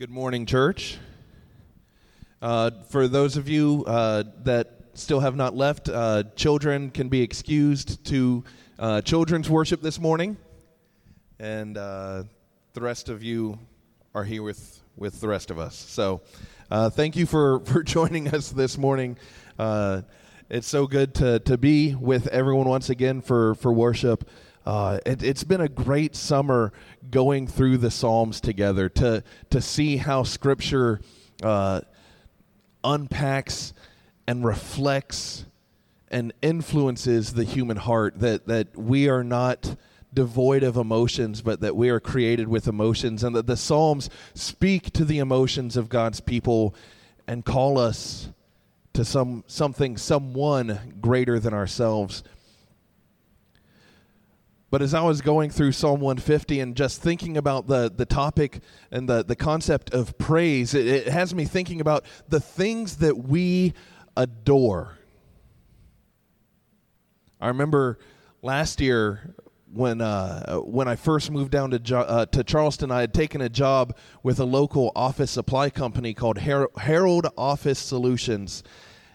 Good morning, church. Uh, for those of you uh, that still have not left, uh, children can be excused to uh, children's worship this morning, and uh, the rest of you are here with, with the rest of us. So, uh, thank you for, for joining us this morning. it's so good to, to be with everyone once again for, for worship. Uh, it, has been a great summer going through the Psalms together to to see how Scripture uh, unpacks and reflects and influences the human heart. That that we are not devoid of emotions, but that we are created with emotions, and that the Psalms speak to the emotions of God's people and call us to some something, someone greater than ourselves. But as I was going through Psalm 150 and just thinking about the, the topic and the, the concept of praise, it, it has me thinking about the things that we adore. I remember last year when uh, when I first moved down to jo- uh, to Charleston, I had taken a job with a local office supply company called Her- Harold Office Solutions,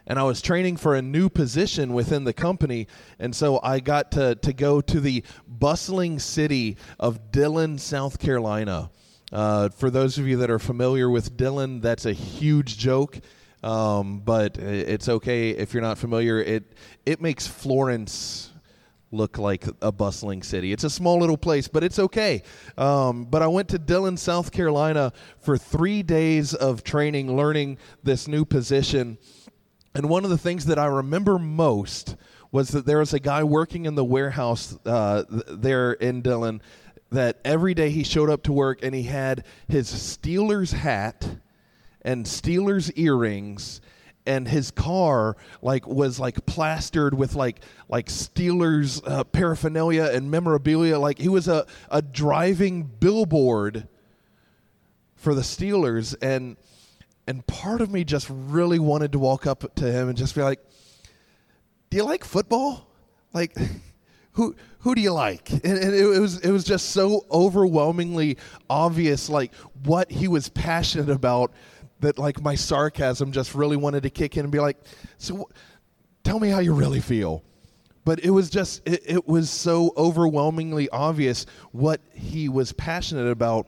and I was training for a new position within the company. And so I got to, to go to the bustling city of Dillon, South Carolina. Uh, for those of you that are familiar with Dillon, that's a huge joke. Um, but it's okay if you're not familiar. It it makes Florence look like a bustling city. It's a small little place, but it's okay. Um, but I went to Dillon, South Carolina for three days of training, learning this new position. And one of the things that I remember most was that there was a guy working in the warehouse uh, there in Dillon that every day he showed up to work and he had his Steelers hat and Steelers earrings and his car like was like plastered with like like Steelers uh, paraphernalia and memorabilia. Like he was a a driving billboard for the Steelers. And and part of me just really wanted to walk up to him and just be like, "Do you like football? Like, who who do you like?" And, and it, was it was just so overwhelmingly obvious, like what he was passionate about, that like my sarcasm just really wanted to kick in and be like, "So, tell me how you really feel." But it was just it, it was so overwhelmingly obvious what he was passionate about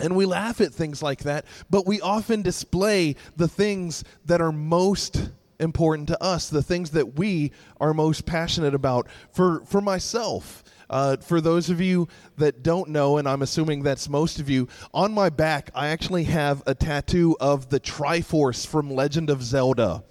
and we laugh at things like that, but we often display the things that are most important to us, the things that we are most passionate about. For, for myself, uh, for those of you that don't know, and I'm assuming that's most of you, on my back, I actually have a tattoo of the Triforce from Legend of Zelda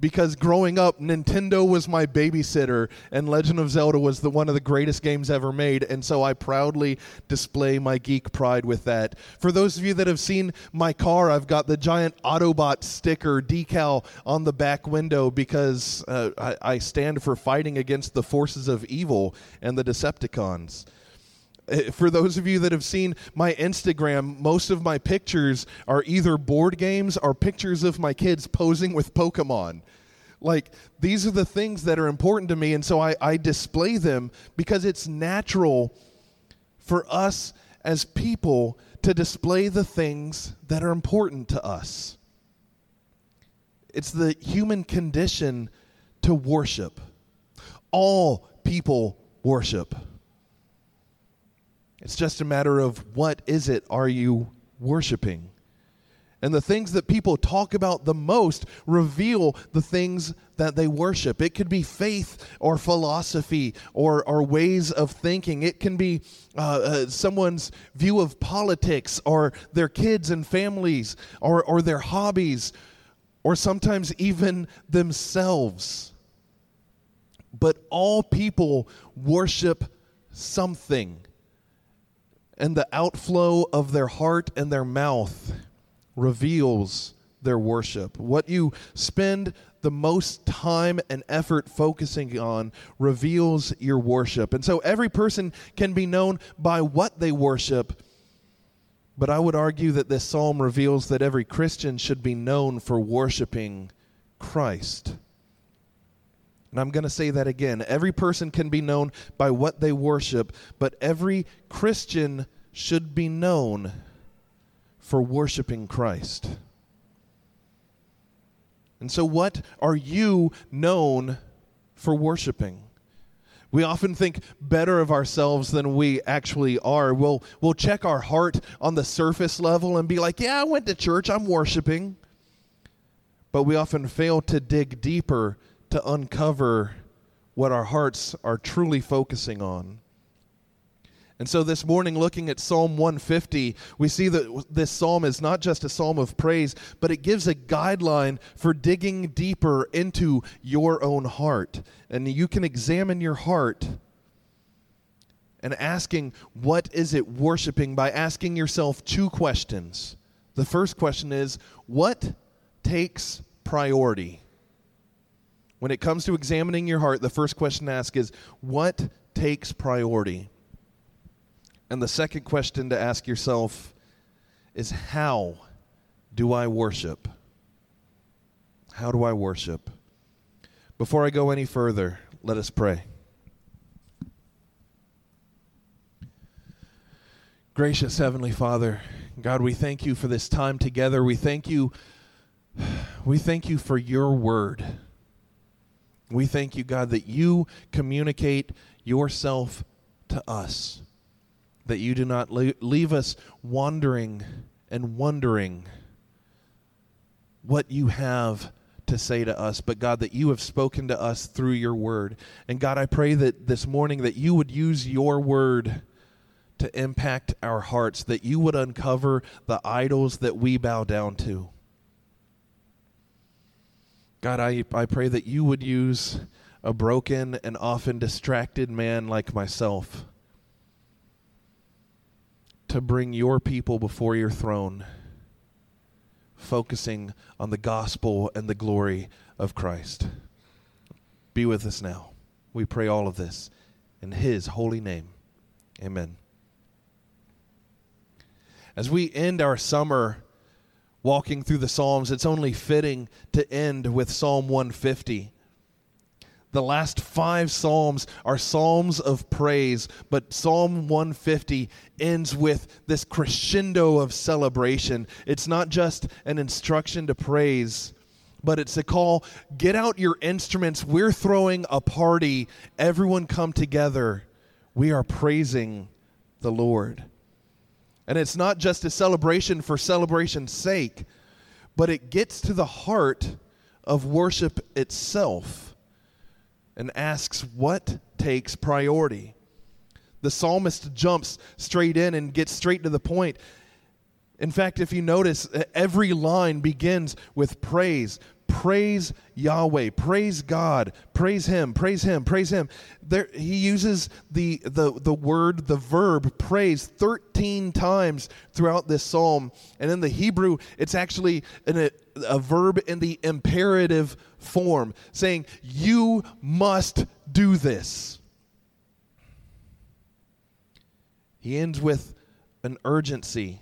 because growing up Nintendo was my babysitter and Legend of Zelda was the one of the greatest games ever made and so I proudly display my geek pride with that. For those of you that have seen my car, I've got the giant Autobot sticker decal on the back window because uh, I, I stand for fighting against the forces of evil and the Decepticons Eh, for those of you that have seen my Instagram, most of my pictures are either board games or pictures of my kids posing with Pokemon. Like, these are the things that are important to me, and so I, I display them because it's natural for us as people to display the things that are important to us. It's the human condition to worship. All people worship. It's just a matter of what is it are you worshiping? And the things that people talk about the most reveal the things that they worship. It could be faith or philosophy or, or ways of thinking. It can be uh, uh, someone's view of politics or their kids and families or, or their hobbies or sometimes even themselves. But all people worship something. And the outflow of their heart and their mouth reveals their worship. What you spend the most time and effort focusing on reveals your worship. And so every person can be known by what they worship. But I would argue that this psalm reveals that every Christian should be known for worshiping Christ. And I'm going to say that again. Every person can be known by what they worship, but every Christian should be known for worshiping Christ. And so, what are you known for worshiping? We often think better of ourselves than we actually are. We'll, we'll check our heart on the surface level and be like, yeah, I went to church, I'm worshiping. But we often fail to dig deeper to uncover what our hearts are truly focusing on. And so this morning, looking at Psalm 150, we see that this psalm is not just a psalm of praise, but it gives a guideline for digging deeper into your own heart. And you can examine your heart and asking, what is it worshiping, by asking yourself two questions. The first question is, what takes priority? When it comes to examining your heart, the first question to ask is, what takes priority? And the second question to ask yourself is how do I worship? How do I worship? Before I go any further, let us pray. Gracious Heavenly Father, God, we thank you for this time together. We thank you we thank you for your word. We thank you, God, that you communicate yourself to us that you do not leave us wandering and wondering what you have to say to us, but God, that you have spoken to us through your word. And God, I pray that this morning that you would use your word to impact our hearts, that you would uncover the idols that we bow down to. God, I, I pray that you would use a broken and often distracted man like myself to bring your people before your throne, focusing on the gospel and the glory of Christ. Be with us now. We pray all of this in His holy name. Amen. As we end our summer walking through the Psalms, it's only fitting to end with Psalm 150. The last five Psalms are Psalms of praise, but Psalm 150 ends with this crescendo of celebration. It's not just an instruction to praise, but it's a call get out your instruments. We're throwing a party. Everyone come together. We are praising the Lord. And it's not just a celebration for celebration's sake, but it gets to the heart of worship itself and asks what takes priority. The psalmist jumps straight in and gets straight to the point. In fact, if you notice, every line begins with praise. Praise Yahweh, praise God, praise Him, praise Him, praise Him. There, he uses the, the, the word, the verb praise 13 times throughout this psalm. And in the Hebrew, it's actually an, a verb in the imperative form, saying, You must do this. He ends with an urgency.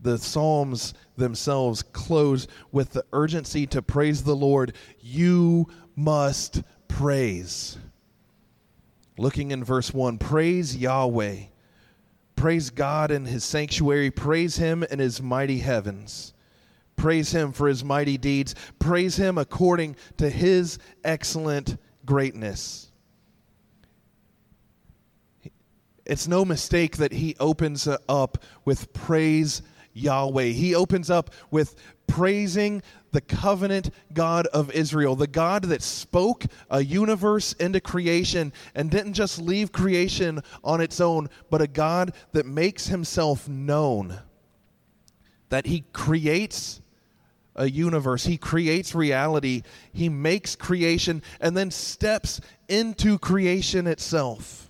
The Psalms themselves close with the urgency to praise the Lord. You must praise. Looking in verse 1 Praise Yahweh. Praise God in his sanctuary. Praise him in his mighty heavens. Praise him for his mighty deeds. Praise him according to his excellent greatness. It's no mistake that he opens up with praise Yahweh. He opens up with praising the covenant God of Israel, the God that spoke a universe into creation and didn't just leave creation on its own, but a God that makes himself known. That he creates a universe. He creates reality. He makes creation and then steps into creation itself.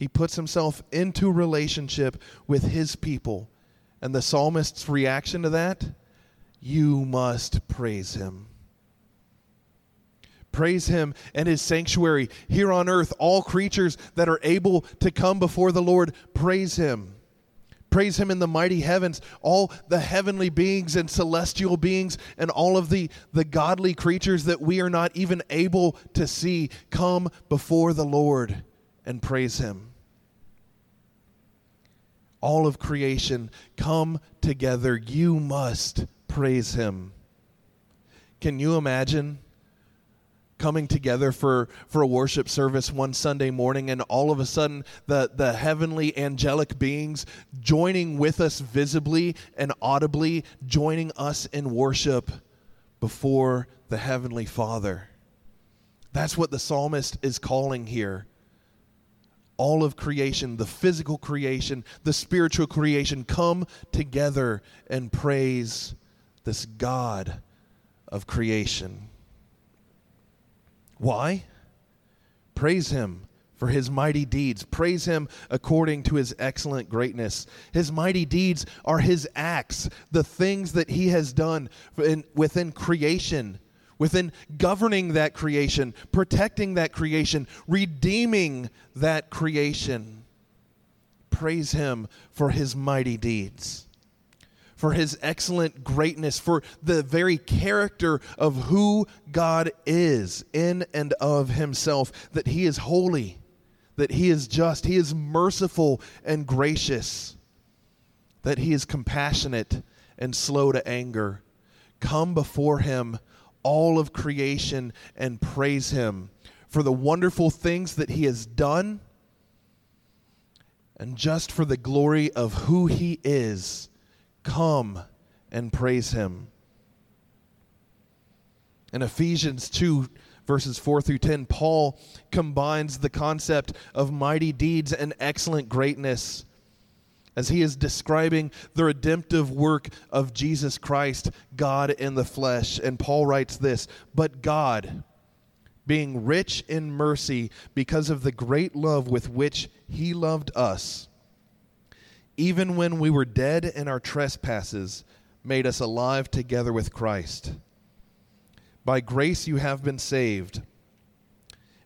He puts himself into relationship with his people. And the psalmist's reaction to that? You must praise him. Praise him and his sanctuary here on earth. All creatures that are able to come before the Lord, praise him. Praise him in the mighty heavens, all the heavenly beings and celestial beings and all of the, the godly creatures that we are not even able to see come before the Lord and praise him. All of creation come together. You must praise him. Can you imagine coming together for, for a worship service one Sunday morning and all of a sudden the, the heavenly angelic beings joining with us visibly and audibly, joining us in worship before the Heavenly Father? That's what the psalmist is calling here all of creation, the physical creation, the spiritual creation, come together and praise this God of creation. Why? Praise him for his mighty deeds. Praise him according to his excellent greatness. His mighty deeds are his acts, the things that he has done within creation within governing that creation, protecting that creation, redeeming that creation. Praise Him for His mighty deeds, for His excellent greatness, for the very character of who God is in and of Himself, that He is holy, that He is just, He is merciful and gracious, that He is compassionate and slow to anger. Come before Him all of creation and praise him for the wonderful things that he has done and just for the glory of who he is. Come and praise him. In Ephesians 2, verses 4 through 10, Paul combines the concept of mighty deeds and excellent greatness as he is describing the redemptive work of Jesus Christ, God in the flesh. And Paul writes this But God, being rich in mercy because of the great love with which he loved us, even when we were dead in our trespasses, made us alive together with Christ. By grace you have been saved,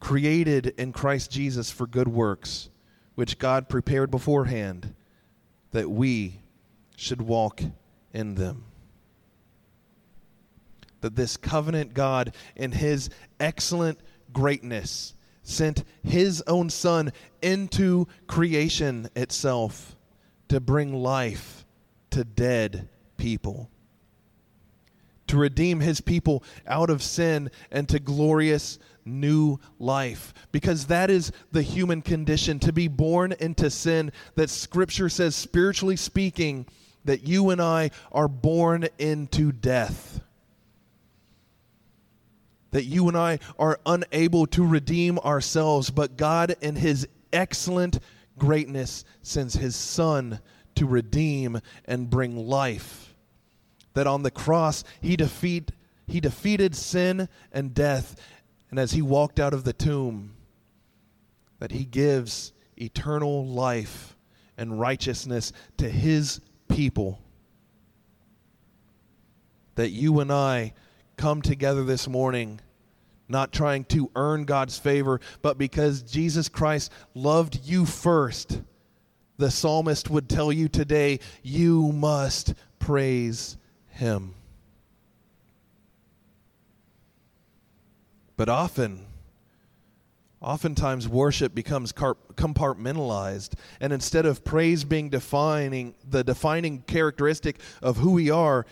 created in Christ Jesus for good works which God prepared beforehand that we should walk in them. That this covenant God, in his excellent greatness, sent his own Son into creation itself to bring life to dead people, to redeem his people out of sin and to glorious new life. Because that is the human condition to be born into sin that scripture says spiritually speaking that you and I are born into death. That you and I are unable to redeem ourselves but God in his excellent greatness sends his son to redeem and bring life that on the cross he defeat he defeated sin and death and as he walked out of the tomb, that he gives eternal life and righteousness to his people. That you and I come together this morning not trying to earn God's favor, but because Jesus Christ loved you first. The psalmist would tell you today, you must praise him. But often, oftentimes worship becomes compartmentalized and instead of praise being defining the defining characteristic of who we are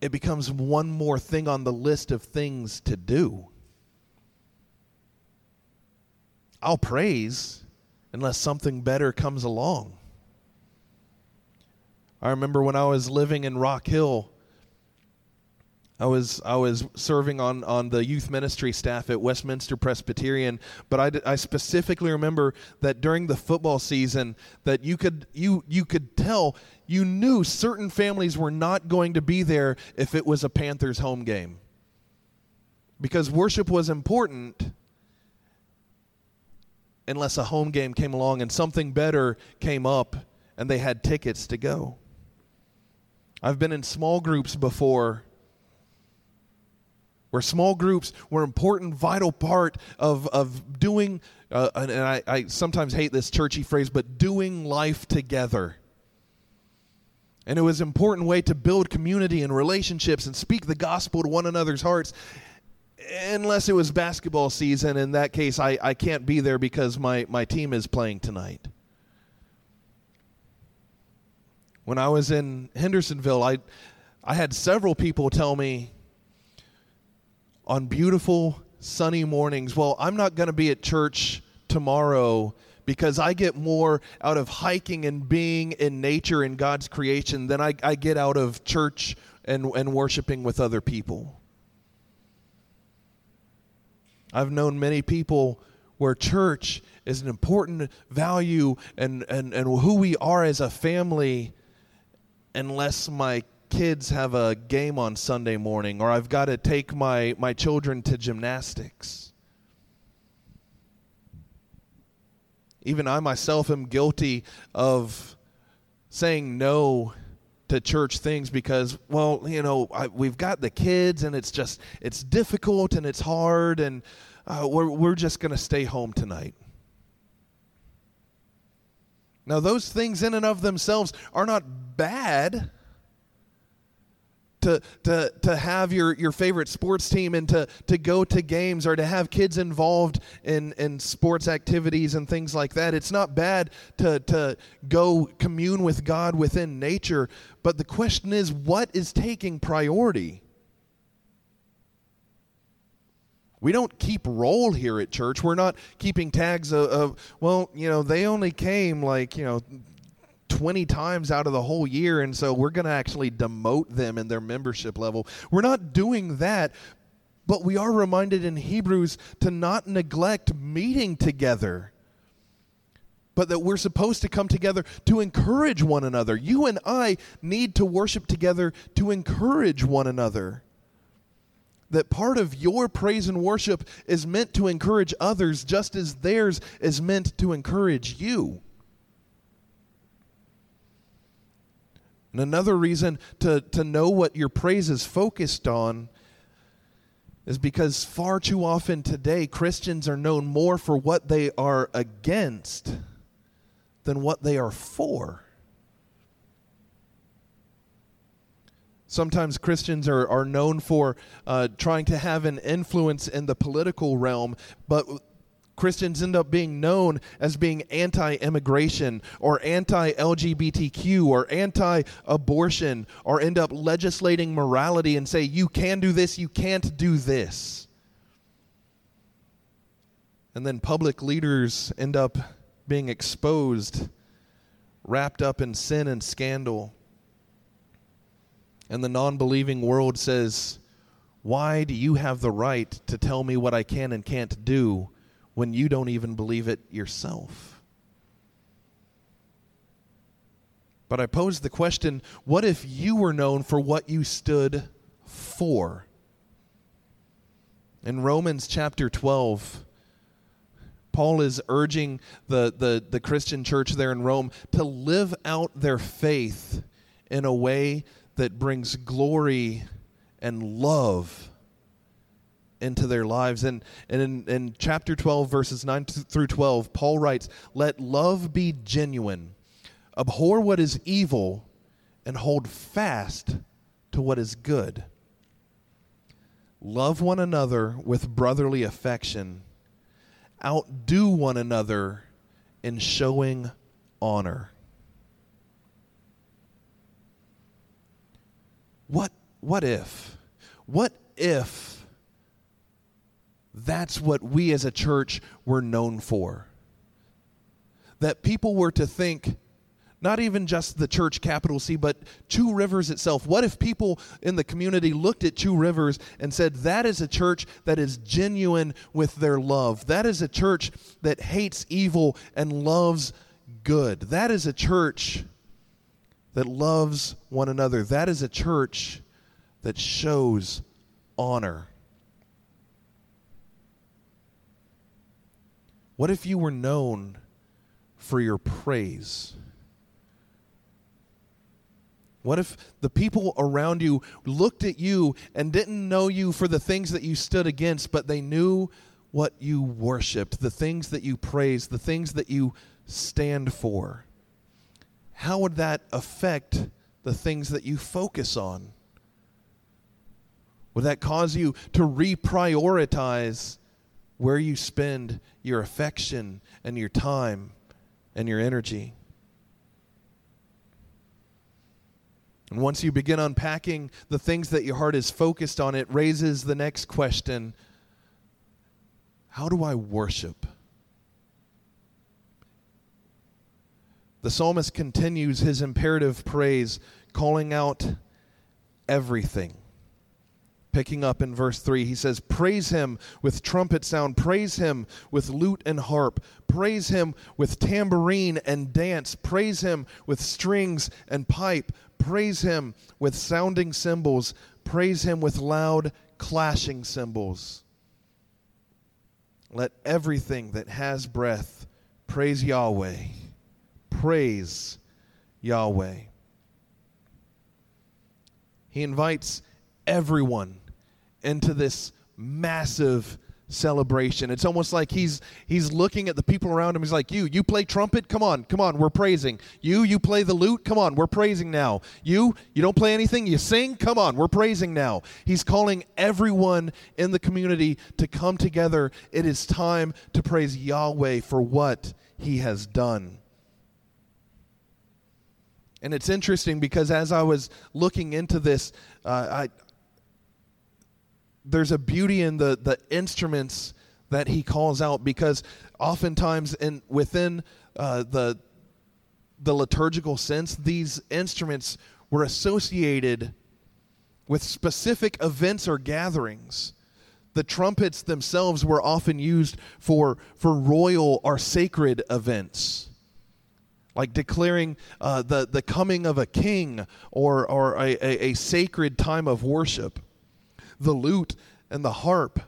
it becomes one more thing on the list of things to do i'll praise unless something better comes along i remember when i was living in rock hill I was I was serving on, on the youth ministry staff at Westminster Presbyterian, but I, I specifically remember that during the football season that you could you you could tell you knew certain families were not going to be there if it was a Panthers home game. Because worship was important unless a home game came along and something better came up and they had tickets to go. I've been in small groups before where small groups were an important, vital part of, of doing, uh, and, and I, I sometimes hate this churchy phrase, but doing life together. And it was an important way to build community and relationships and speak the gospel to one another's hearts. Unless it was basketball season, in that case, I, I can't be there because my, my team is playing tonight. When I was in Hendersonville, I, I had several people tell me, on beautiful sunny mornings, well, I'm not going to be at church tomorrow because I get more out of hiking and being in nature and God's creation than I, I get out of church and, and worshiping with other people. I've known many people where church is an important value and, and, and who we are as a family unless my kids have a game on Sunday morning or I've got to take my, my children to gymnastics. Even I myself am guilty of saying no to church things because well you know I, we've got the kids and it's just it's difficult and it's hard and uh, we're, we're just going to stay home tonight now those things in and of themselves are not bad to, to, to have your, your favorite sports team and to, to go to games or to have kids involved in, in sports activities and things like that. It's not bad to, to go commune with God within nature, but the question is what is taking priority? We don't keep roll here at church. We're not keeping tags of, of, well, you know, they only came like, you know, 20 times out of the whole year, and so we're going to actually demote them in their membership level. We're not doing that, but we are reminded in Hebrews to not neglect meeting together but that we're supposed to come together to encourage one another. You and I need to worship together to encourage one another. That part of your praise and worship is meant to encourage others just as theirs is meant to encourage you. And another reason to, to know what your praise is focused on is because far too often today, Christians are known more for what they are against than what they are for. Sometimes Christians are, are known for uh, trying to have an influence in the political realm, but Christians end up being known as being anti immigration or anti LGBTQ or anti abortion or end up legislating morality and say, you can do this, you can't do this. And then public leaders end up being exposed, wrapped up in sin and scandal. And the non believing world says, Why do you have the right to tell me what I can and can't do? when you don't even believe it yourself. But I pose the question what if you were known for what you stood for? In Romans chapter 12, Paul is urging the, the, the Christian church there in Rome to live out their faith in a way that brings glory and love into their lives. And, and in, in chapter 12, verses 9 through 12, Paul writes, Let love be genuine, abhor what is evil, and hold fast to what is good. Love one another with brotherly affection, outdo one another in showing honor. What, what if? What if that's what we as a church were known for. That people were to think, not even just the church, capital C, but Two Rivers itself. What if people in the community looked at Two Rivers and said, that is a church that is genuine with their love? That is a church that hates evil and loves good. That is a church that loves one another. That is a church that shows honor. What if you were known for your praise? What if the people around you looked at you and didn't know you for the things that you stood against, but they knew what you worshiped, the things that you praised, the things that you stand for? How would that affect the things that you focus on? Would that cause you to reprioritize where you spend your affection and your time and your energy? And once you begin unpacking the things that your heart is focused on, it raises the next question How do I worship? The psalmist continues his imperative praise, calling out everything. Picking up in verse 3, he says, Praise him with trumpet sound, praise him with lute and harp, praise him with tambourine and dance, praise him with strings and pipe, praise him with sounding cymbals, praise him with loud clashing cymbals. Let everything that has breath praise Yahweh. Praise Yahweh. He invites everyone into this massive celebration. It's almost like he's he's looking at the people around him. He's like, "You, you play trumpet? Come on, come on, we're praising. You, you play the lute? Come on, we're praising now. You, you don't play anything? You sing? Come on, we're praising now." He's calling everyone in the community to come together. It is time to praise Yahweh for what he has done. And it's interesting because as I was looking into this, uh, I there's a beauty in the the instruments that he calls out because oftentimes in within uh, the the liturgical sense, these instruments were associated with specific events or gatherings. The trumpets themselves were often used for for royal or sacred events like declaring uh, the, the coming of a king or, or a, a, a sacred time of worship. The lute and the harp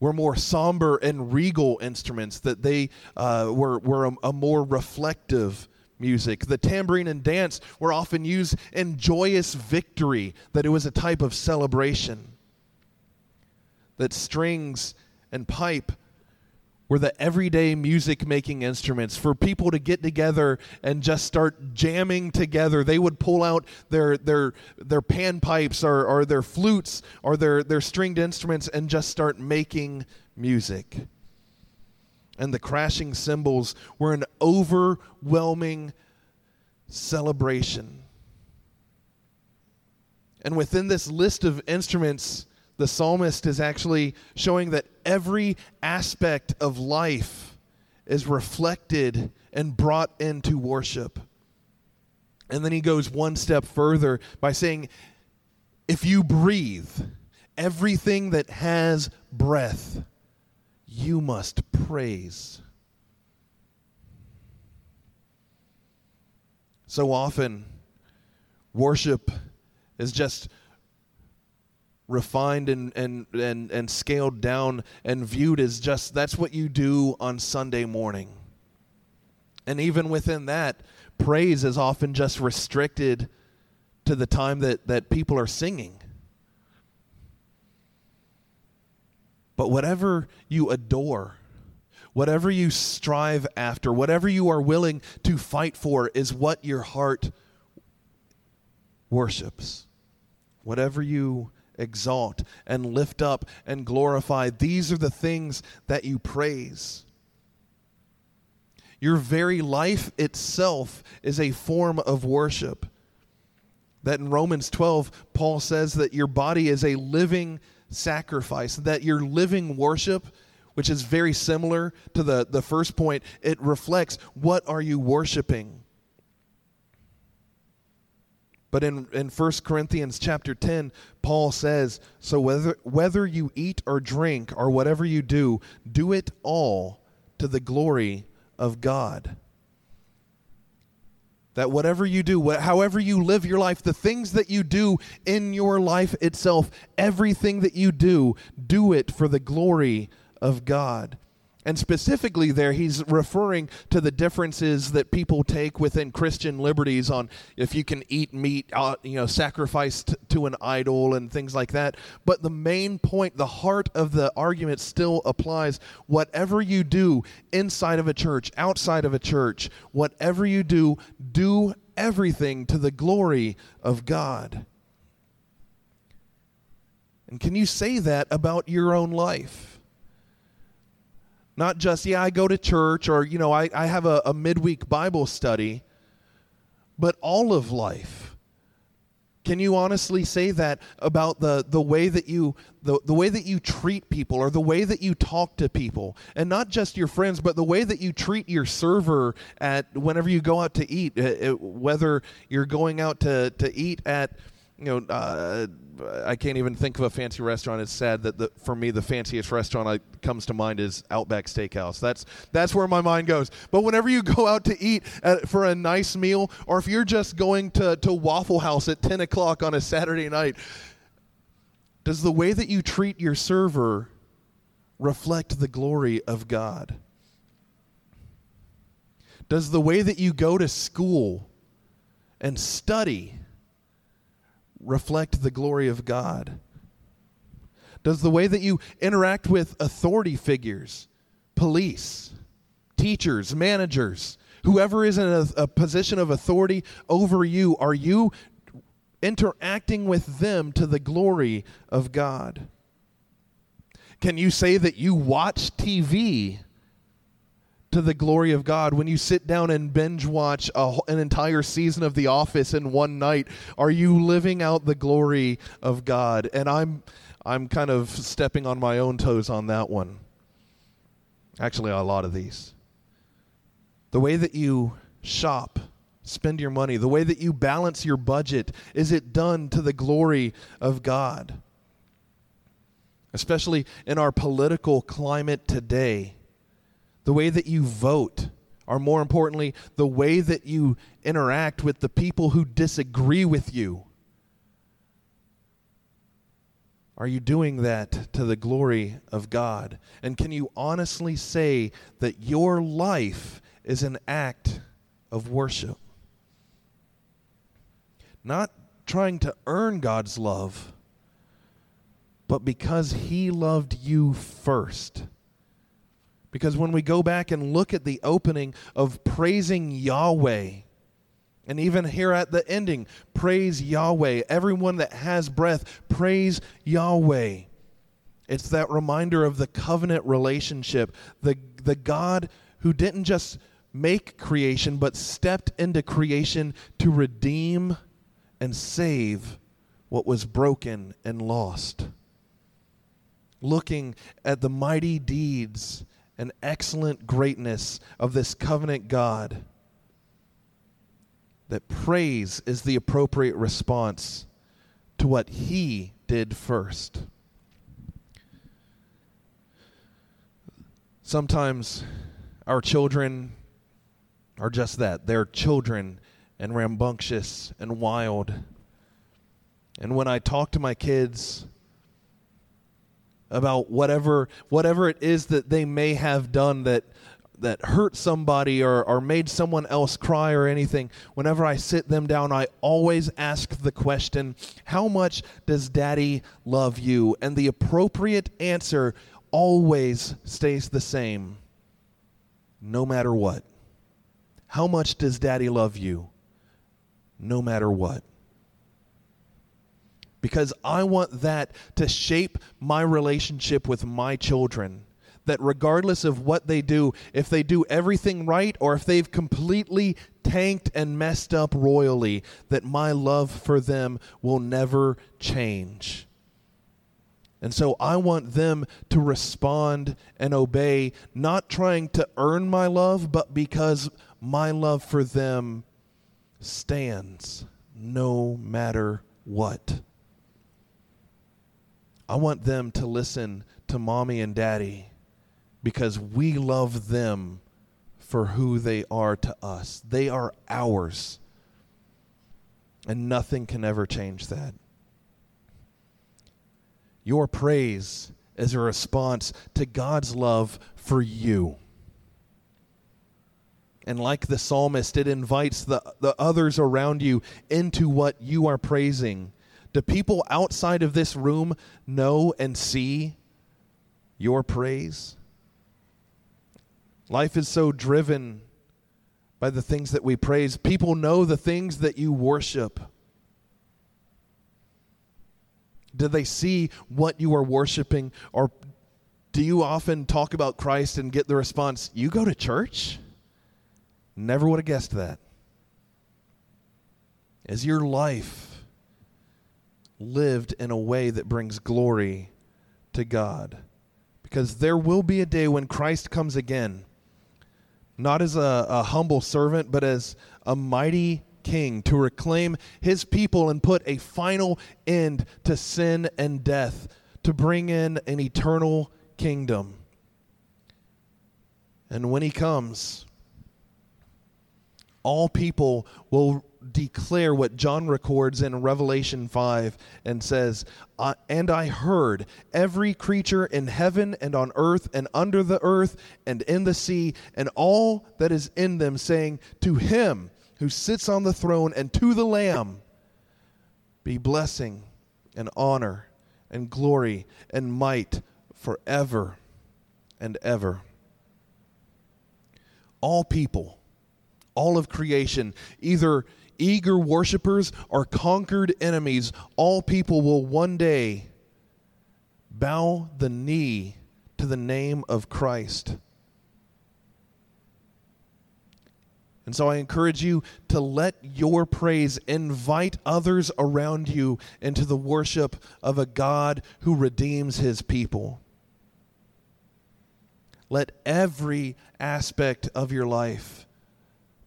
were more somber and regal instruments, that they uh, were, were a, a more reflective music. The tambourine and dance were often used in joyous victory, that it was a type of celebration. That strings and pipe were the everyday music making instruments for people to get together and just start jamming together. They would pull out their their their panpipes or, or their flutes or their, their stringed instruments and just start making music. And the crashing cymbals were an overwhelming celebration. And within this list of instruments, the psalmist is actually showing that every aspect of life is reflected and brought into worship. And then he goes one step further by saying, if you breathe, everything that has breath, you must praise. So often, worship is just refined and, and, and, and scaled down and viewed as just that's what you do on Sunday morning. And even within that, praise is often just restricted to the time that, that people are singing. But whatever you adore, whatever you strive after, whatever you are willing to fight for, is what your heart worships. Whatever you exalt and lift up and glorify. These are the things that you praise. Your very life itself is a form of worship. That in Romans 12, Paul says that your body is a living sacrifice, that your living worship, which is very similar to the, the first point, it reflects what are you worshiping? But in, in 1 Corinthians chapter 10, Paul says, So whether, whether you eat or drink or whatever you do, do it all to the glory of God. That whatever you do, however you live your life, the things that you do in your life itself, everything that you do, do it for the glory of God. And specifically, there, he's referring to the differences that people take within Christian liberties on if you can eat meat, uh, you know, sacrificed to an idol and things like that. But the main point, the heart of the argument still applies. Whatever you do inside of a church, outside of a church, whatever you do, do everything to the glory of God. And can you say that about your own life? Not just, yeah, I go to church or, you know, I, I have a, a midweek Bible study, but all of life. Can you honestly say that about the, the way that you the, the way that you treat people or the way that you talk to people and not just your friends but the way that you treat your server at whenever you go out to eat uh, uh, whether you're going out to, to eat at you know, uh, I can't even think of a fancy restaurant. It's sad that the, for me, the fanciest restaurant I, comes to mind is Outback Steakhouse. That's that's where my mind goes. But whenever you go out to eat at, for a nice meal, or if you're just going to, to Waffle House at 10 o'clock on a Saturday night, does the way that you treat your server reflect the glory of God? Does the way that you go to school and study reflect the glory of God? Does the way that you interact with authority figures, police, teachers, managers, whoever is in a, a, position of authority over you, are you interacting with them to the glory of God? Can you say that you watch TV to the glory of God. When you sit down and binge watch a, an entire season of The Office in one night, are you living out the glory of God? And I'm I'm kind of stepping on my own toes on that one. Actually, a lot of these. The way that you shop, spend your money, the way that you balance your budget, is it done to the glory of God? Especially in our political climate today the way that you vote, or more importantly, the way that you interact with the people who disagree with you. Are you doing that to the glory of God? And can you honestly say that your life is an act of worship? Not trying to earn God's love, but because He loved you first. Because when we go back and look at the opening of praising Yahweh, and even here at the ending, praise Yahweh. Everyone that has breath, praise Yahweh. It's that reminder of the covenant relationship, the, the God who didn't just make creation, but stepped into creation to redeem and save what was broken and lost. Looking at the mighty deeds and excellent greatness of this covenant God, that praise is the appropriate response to what He did first. Sometimes our children are just that. They're children and rambunctious and wild. And when I talk to my kids, about whatever whatever it is that they may have done that that hurt somebody or, or made someone else cry or anything, whenever I sit them down, I always ask the question, How much does daddy love you? And the appropriate answer always stays the same, no matter what. How much does daddy love you? No matter what because I want that to shape my relationship with my children. That regardless of what they do, if they do everything right or if they've completely tanked and messed up royally, that my love for them will never change. And so I want them to respond and obey, not trying to earn my love, but because my love for them stands no matter what. I want them to listen to mommy and daddy because we love them for who they are to us. They are ours. And nothing can ever change that. Your praise is a response to God's love for you. And like the psalmist, it invites the, the others around you into what you are praising. Do people outside of this room know and see your praise? Life is so driven by the things that we praise. People know the things that you worship. Do they see what you are worshiping? Or do you often talk about Christ and get the response, You go to church? Never would have guessed that. Is your life lived in a way that brings glory to God? Because there will be a day when Christ comes again not as a, a humble servant, but as a mighty king to reclaim his people and put a final end to sin and death, to bring in an eternal kingdom. And when he comes, all people will declare what John records in Revelation 5 and says, And I heard every creature in heaven and on earth and under the earth and in the sea and all that is in them saying, To him who sits on the throne and to the Lamb be blessing and honor and glory and might forever and ever. All people, all of creation, either eager worshipers or conquered enemies, all people will one day bow the knee to the name of Christ. And so I encourage you to let your praise invite others around you into the worship of a God who redeems his people. Let every aspect of your life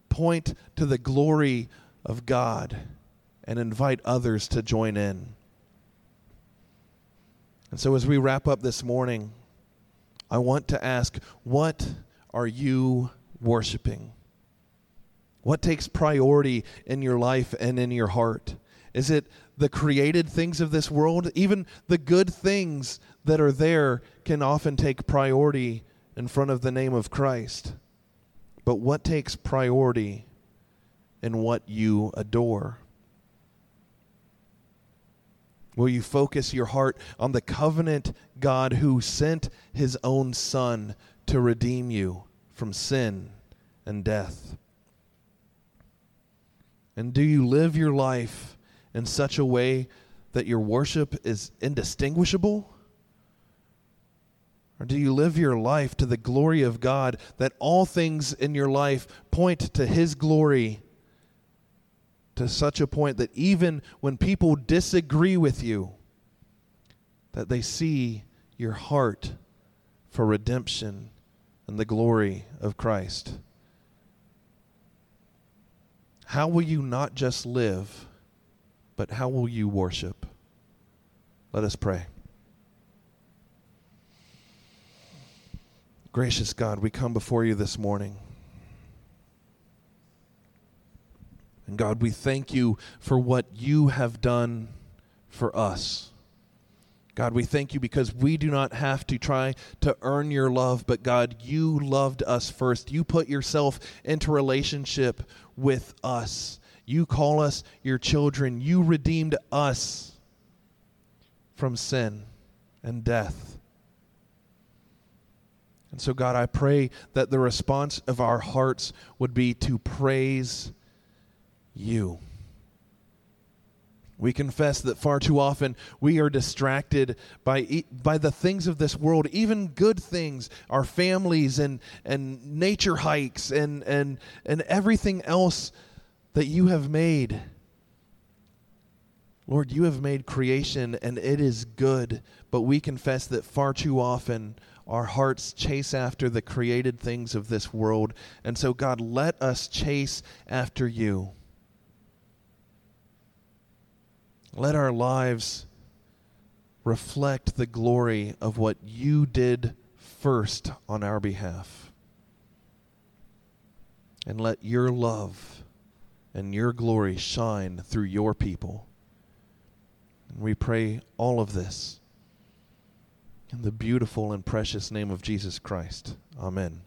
point to the glory of God and invite others to join in. And so, as we wrap up this morning, I want to ask what are you worshiping? What takes priority in your life and in your heart? Is it the created things of this world? Even the good things that are there can often take priority in front of the name of Christ. But what takes priority in what you adore? Will you focus your heart on the covenant God who sent his own Son to redeem you from sin and death? And do you live your life in such a way that your worship is indistinguishable? Or do you live your life to the glory of God, that all things in your life point to His glory to such a point that even when people disagree with you, that they see your heart for redemption and the glory of Christ. How will you not just live, but how will you worship? Let us pray. Gracious God, we come before you this morning. And God, we thank you for what you have done for us. God, we thank you because we do not have to try to earn your love, but God, you loved us first. You put yourself into relationship with us. You call us your children. You redeemed us from sin and death. And so, God, I pray that the response of our hearts would be to praise you. We confess that far too often we are distracted by, by the things of this world, even good things, our families and, and nature hikes and, and, and everything else that you have made. Lord, you have made creation and it is good, but we confess that far too often our hearts chase after the created things of this world. And so, God, let us chase after you. Let our lives reflect the glory of what you did first on our behalf. And let your love and your glory shine through your people. And we pray all of this In the beautiful and precious name of Jesus Christ. Amen.